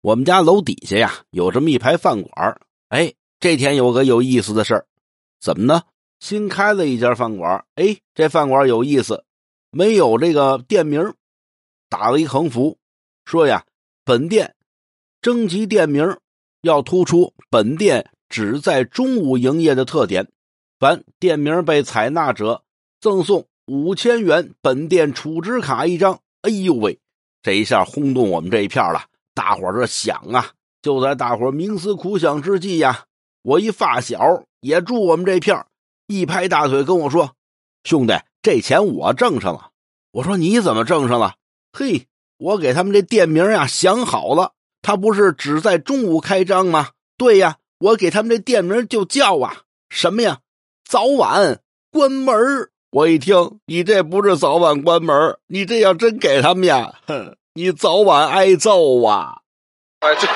我们家楼底下呀有这么一排饭馆哎，这天有个有意思的事儿，怎么呢？新开了一家饭馆哎，这饭馆有意思，没有这个店名，打了一横幅，说呀，本店征集店名要突出本店只在中午营业的特点，凡店名被采纳者赠送五千元本店储值卡一张。哎呦喂，这一下轰动我们这一片了。大伙这想啊，就在大伙冥思苦想之际呀，我一发小也住我们这片一拍大腿跟我说：“兄弟，这钱我挣上了。”我说：“你怎么挣上了？”嘿，我给他们这店名呀想好了，他不是只在中午开张吗？对呀，我给他们这店名就叫啊什么呀？早晚关门我一听，你这不是早晚关门你这要真给他们呀，哼！你早晚挨揍啊！哎，对。